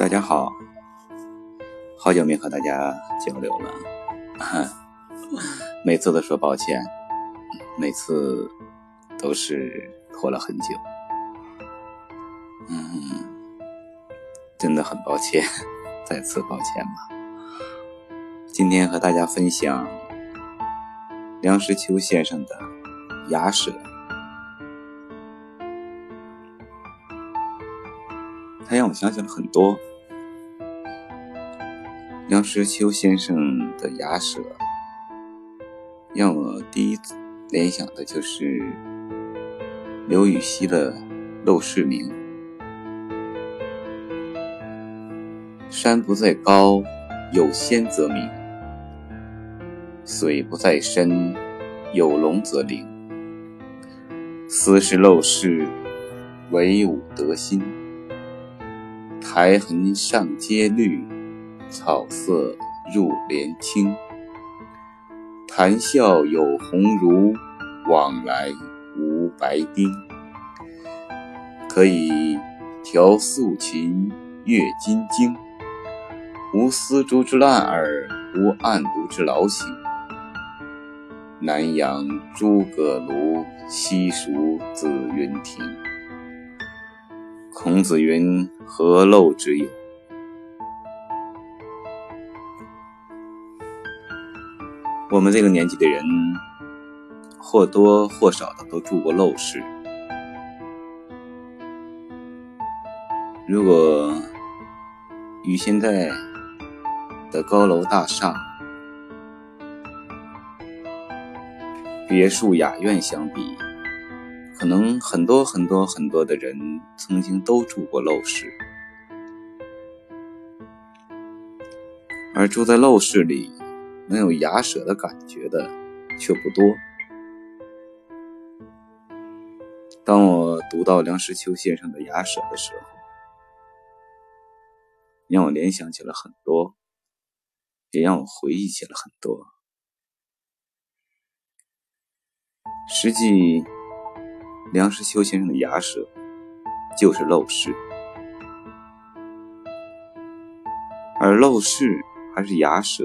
大家好，好久没和大家交流了，每次都说抱歉，每次都是拖了很久，嗯，真的很抱歉，再次抱歉吧。今天和大家分享梁实秋先生的《牙舌》。他让我想起了很多。梁实秋先生的雅舍，让我第一联想的就是刘禹锡的《陋室铭》：“山不在高，有仙则名；水不在深，有龙则灵。斯是陋室，惟吾德馨。”苔痕上阶绿，草色入帘青。谈笑有鸿儒，往来无白丁。可以调素琴，阅金经。无丝竹之烂耳，无案牍之劳形。南阳诸葛庐，西蜀子云亭。孔子云：“何陋之有？”我们这个年纪的人，或多或少的都住过陋室。如果与现在的高楼大厦、别墅雅苑相比，可能很多很多很多的人曾经都住过陋室，而住在陋室里能有牙舍的感觉的却不多。当我读到梁实秋先生的牙舍的时候，让我联想起了很多，也让我回忆起了很多。实际。梁实秋先生的牙舍就是陋室，而陋室还是牙舍，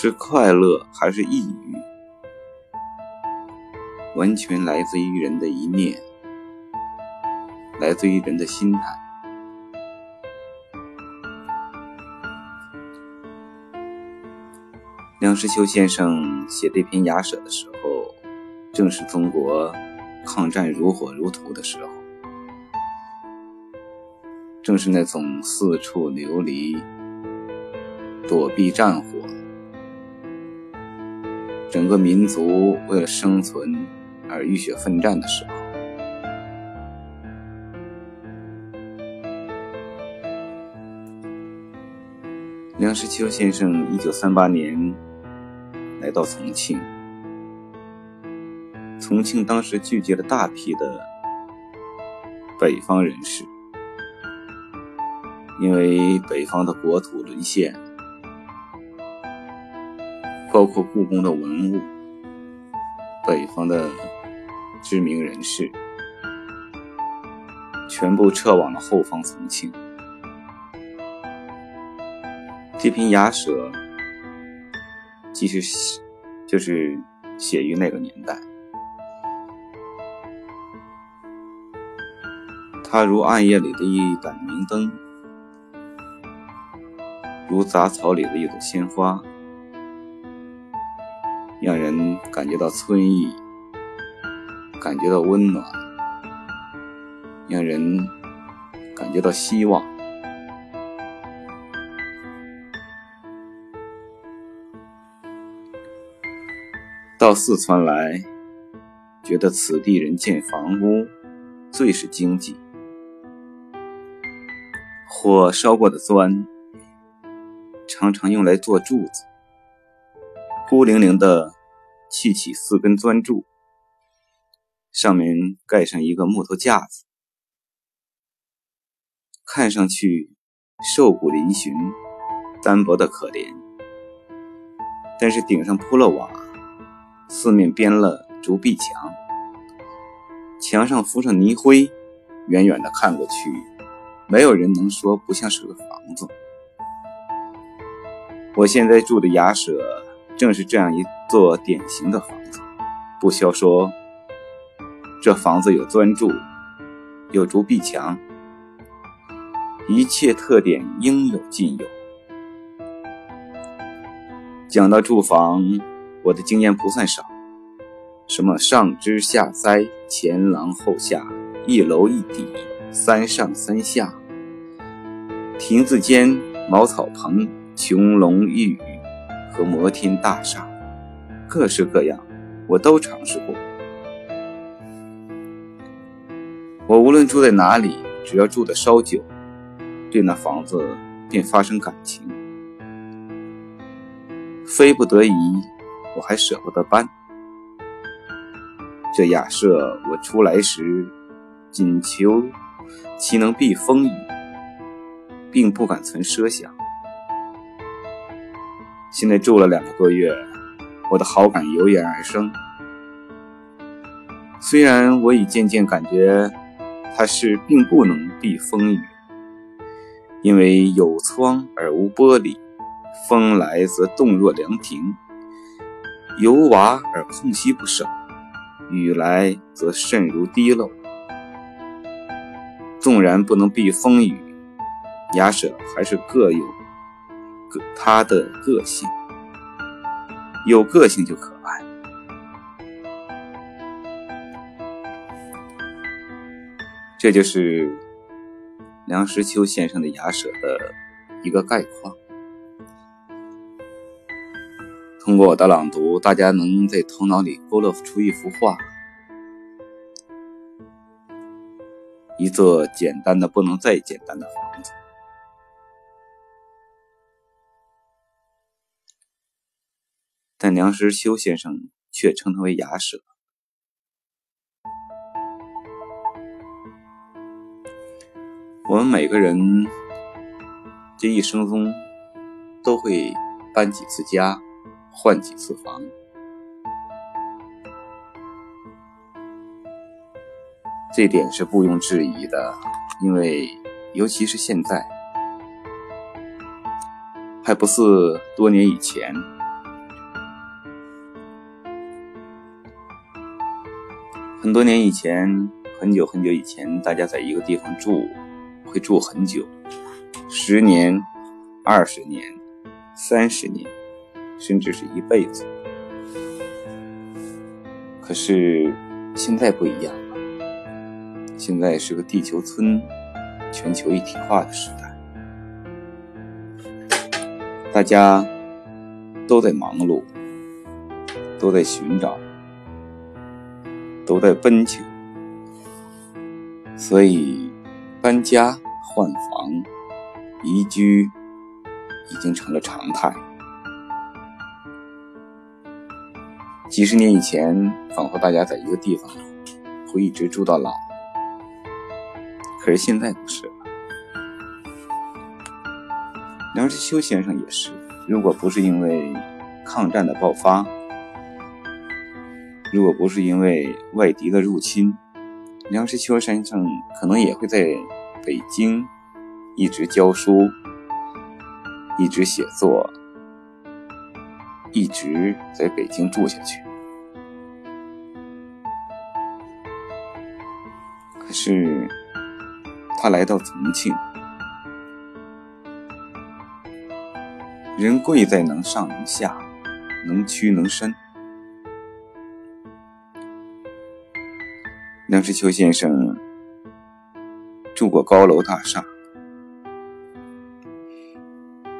是快乐还是抑郁，完全来自于人的一念，来自于人的心态。梁实秋先生写这篇雅舍的时候。正是中国抗战如火如荼的时候，正是那种四处流离、躲避战火，整个民族为了生存而浴血奋战的时候。梁实秋先生一九三八年来到重庆。重庆当时聚集了大批的北方人士，因为北方的国土沦陷，包括故宫的文物、北方的知名人士，全部撤往了后方重庆。这篇牙舌，其实就是写于那个年代。它如暗夜里的一盏明灯，如杂草里的一朵鲜花，让人感觉到春意，感觉到温暖，让人感觉到希望。到四川来，觉得此地人建房屋最是经济。火烧过的砖，常常用来做柱子。孤零零的砌起四根砖柱，上面盖上一个木头架子，看上去瘦骨嶙峋、单薄的可怜。但是顶上铺了瓦，四面编了竹壁墙，墙上浮上泥灰，远远的看过去。没有人能说不像是个房子。我现在住的雅舍正是这样一座典型的房子。不消说，这房子有砖柱，有竹壁墙，一切特点应有尽有。讲到住房，我的经验不算少，什么上枝下栽、前廊后下、一楼一底、三上三下、亭子间、茅草棚。琼楼玉宇和摩天大厦，各式各样，我都尝试过。我无论住在哪里，只要住的稍久，对那房子便发生感情。非不得已，我还舍不得搬。这雅舍，我出来时仅求其能避风雨，并不敢存奢想。现在住了两个多月，我的好感油然而生。虽然我已渐渐感觉它是并不能避风雨，因为有窗而无玻璃，风来则动若凉亭；有瓦而空隙不少，雨来则渗如滴漏。纵然不能避风雨，雅舍还是各有。个他的个性，有个性就可爱。这就是梁实秋先生的雅舍的一个概况。通过我的朗读，大家能在头脑里勾勒出一幅画：一座简单的不能再简单的房子。但梁实秋先生却称他为雅舍。我们每个人这一生中都会搬几次家，换几次房，这点是毋庸置疑的。因为尤其是现在，还不是多年以前。很多年以前，很久很久以前，大家在一个地方住，会住很久，十年、二十年、三十年，甚至是一辈子。可是现在不一样了，现在是个地球村、全球一体化的时代，大家都在忙碌，都在寻找。在奔求，所以搬家、换房、移居已经成了常态。几十年以前，仿佛大家在一个地方会一直住到老，可是现在不是了。梁实秋先生也是，如果不是因为抗战的爆发。如果不是因为外敌的入侵，梁实秋先生可能也会在北京一直教书，一直写作，一直在北京住下去。可是他来到重庆，人贵在能上能下，能屈能伸。梁实秋先生住过高楼大厦，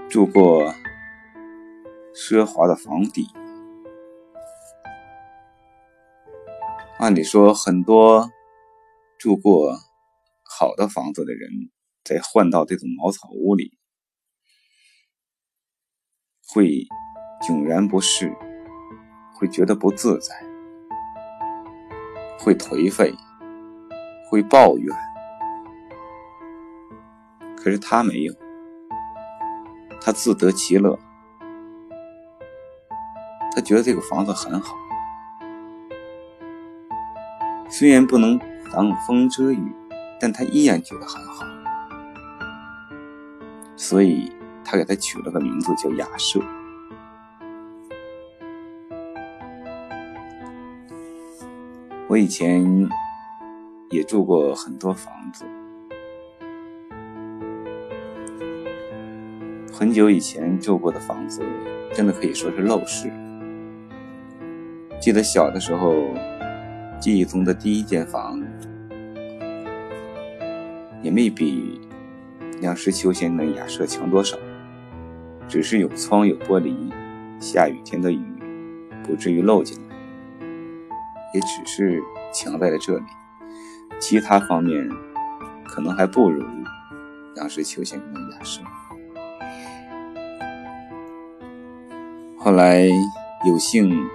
住过奢华的房邸。按理说，很多住过好的房子的人，在换到这种茅草屋里，会迥然不适，会觉得不自在。会颓废，会抱怨，可是他没有，他自得其乐，他觉得这个房子很好，虽然不能挡风遮雨，但他依然觉得很好。所以他给他取了个名字叫雅舍。我以前也住过很多房子，很久以前住过的房子，真的可以说是陋室。记得小的时候，记忆中的第一间房，也没比梁实秋先生的雅舍强多少，只是有窗有玻璃，下雨天的雨不至于漏进来。也只是强在了这里，其他方面可能还不如杨世秋先生的雅舍。后来有幸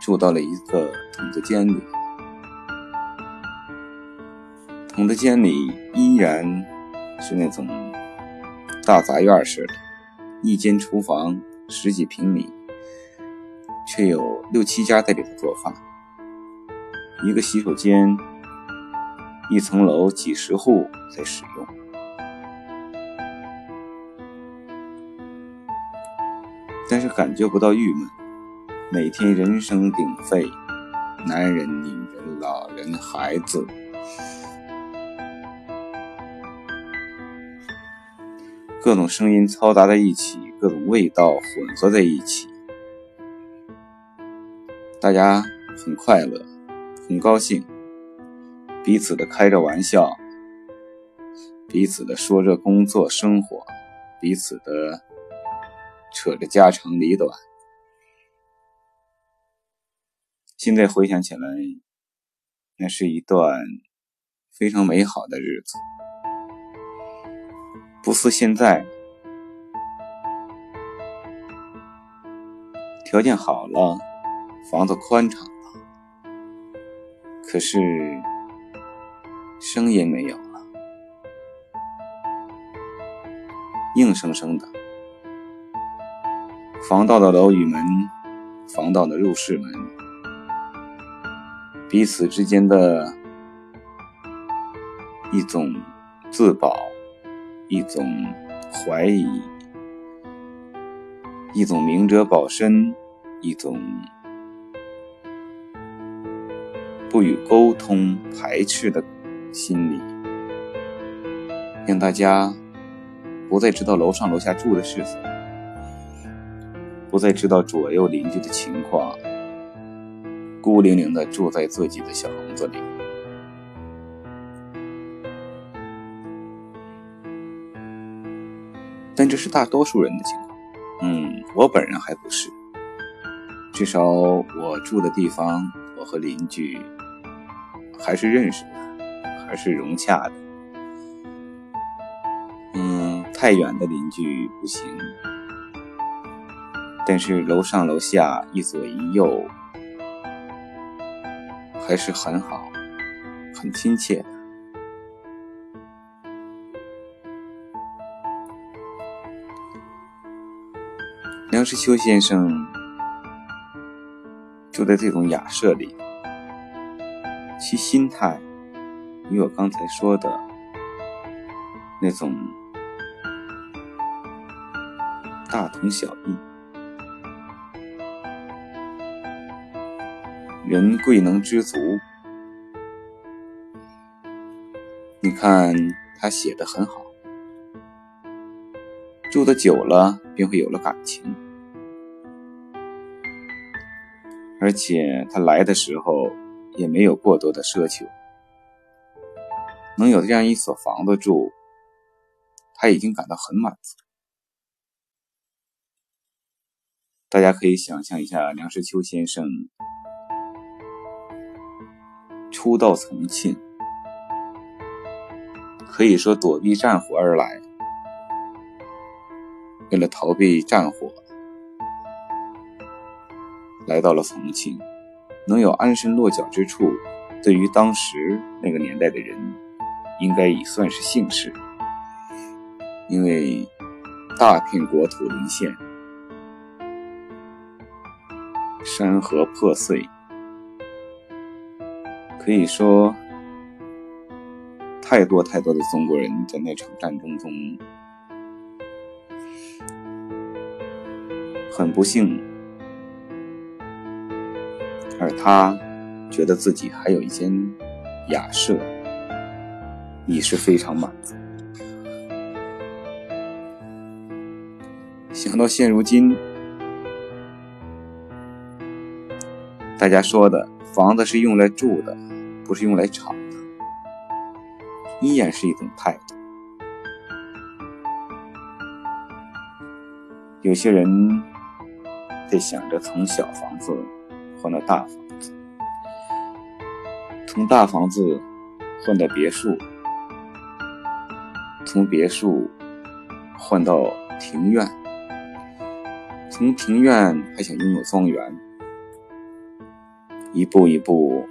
住到了一个筒子间里，筒子间里依然是那种大杂院似的，一间厨房十几平米，却有六七家在里头做饭。一个洗手间，一层楼几十户在使用，但是感觉不到郁闷。每天人声鼎沸，男人、女人、老人、孩子，各种声音嘈杂在一起，各种味道混合在一起，大家很快乐。很高兴，彼此的开着玩笑，彼此的说着工作生活，彼此的扯着家长里短。现在回想起来，那是一段非常美好的日子，不似现在，条件好了，房子宽敞。可是，声音没有了，硬生生的。防盗的楼宇门，防盗的入室门，彼此之间的一种自保，一种怀疑，一种明哲保身，一种。不与沟通、排斥的心理，让大家不再知道楼上楼下住的是谁，不再知道左右邻居的情况，孤零零的住在自己的小笼子里。但这是大多数人的情况，嗯，我本人还不是，至少我住的地方，我和邻居。还是认识的，还是融洽的。嗯，太远的邻居不行，但是楼上楼下一左一右还是很好，很亲切的。梁实秋先生住在这种雅舍里。其心态与我刚才说的那种大同小异。人贵能知足，你看他写的很好，住的久了便会有了感情，而且他来的时候。也没有过多的奢求，能有这样一所房子住，他已经感到很满足。大家可以想象一下，梁实秋先生初到重庆，可以说躲避战火而来，为了逃避战火，来到了重庆。能有安身落脚之处对于当时那个年代的人应该已算是幸事。因为大片国土沦陷山河破碎可以说太多太多的中国人在那场战争中很不幸而他觉得自己还有一间雅舍，已是非常满足。想到现如今，大家说的房子是用来住的，不是用来炒的，依然是一种态度。有些人在想着从小房子换到大房子，从大房子换到别墅，从别墅换到庭院，从庭院还想拥有庄园，一步一步，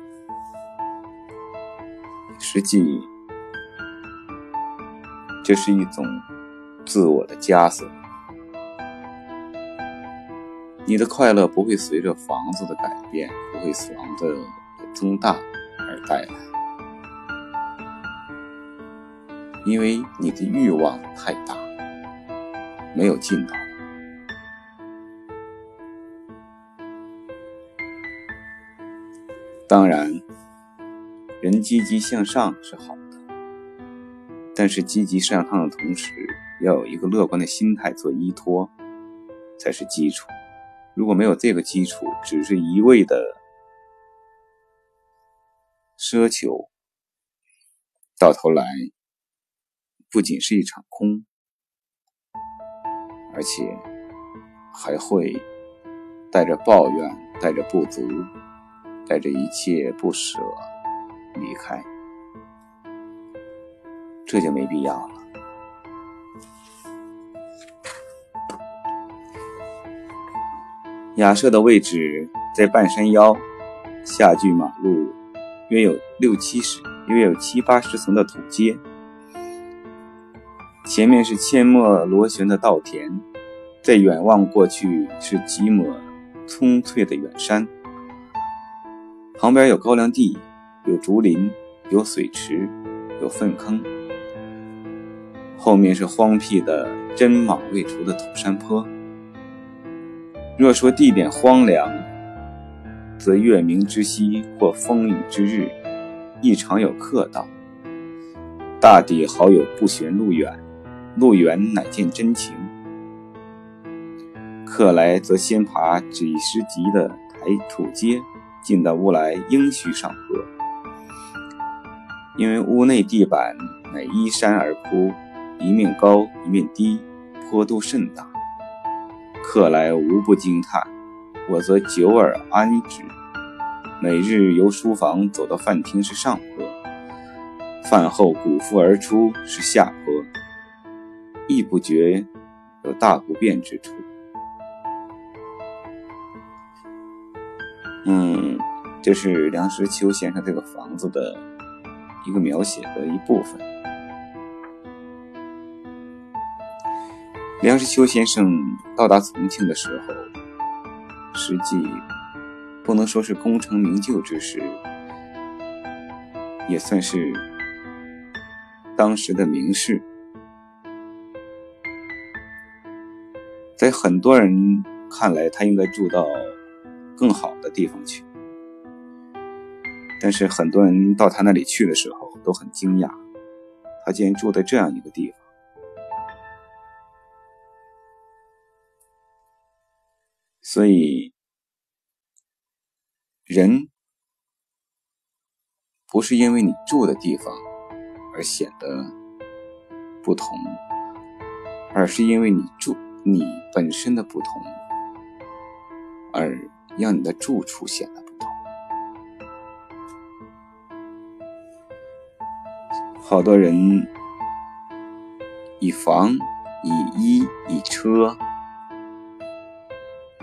实际这是一种自我的枷锁。你的快乐不会随着房子的改变，不会房子的增大而带来，因为你的欲望太大，没有尽头。当然，人积极向上是好的，但是积极向上的同时，要有一个乐观的心态做依托，才是基础。如果没有这个基础，只是一味的奢求，到头来不仅是一场空，而且还会带着抱怨、带着不足、带着一切不舍离开，这就没必要了。雅舍的位置在半山腰，下距马路约有六七十，约有七八十层的土阶。前面是阡陌螺旋的稻田，在远望过去是几抹葱翠的远山。旁边有高粱地，有竹林，有水池，有粪坑。后面是荒僻的针莽未除的土山坡。若说地点荒凉，则月明之夕或风雨之日，亦常有客到。大抵好友不嫌路远，路远乃见真情。客来则先爬几十级的台土阶，进到屋来应须上坡，因为屋内地板乃依山而铺，一面高一面低，坡度甚大。客来无不惊叹，我则久而安之。每日由书房走到饭厅是上坡，饭后鼓腹而出是下坡，亦不觉有大不便之处。嗯，这是梁实秋先生这个房子的一个描写的一部分。梁实秋先生到达重庆的时候，实际不能说是功成名就之时，也算是当时的名士。在很多人看来，他应该住到更好的地方去，但是很多人到他那里去的时候都很惊讶，他竟然住在这样一个地方。所以，人不是因为你住的地方而显得不同，而是因为你住你本身的不同，而让你的住处显得不同。好多人以房、以衣、以车。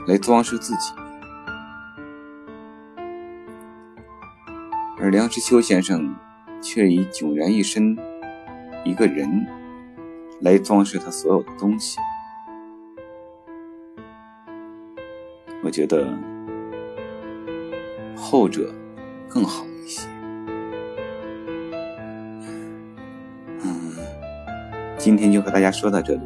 来装饰自己，而梁实秋先生却以迥然一身一个人来装饰他所有的东西。我觉得后者更好一些。嗯，今天就和大家说到这里。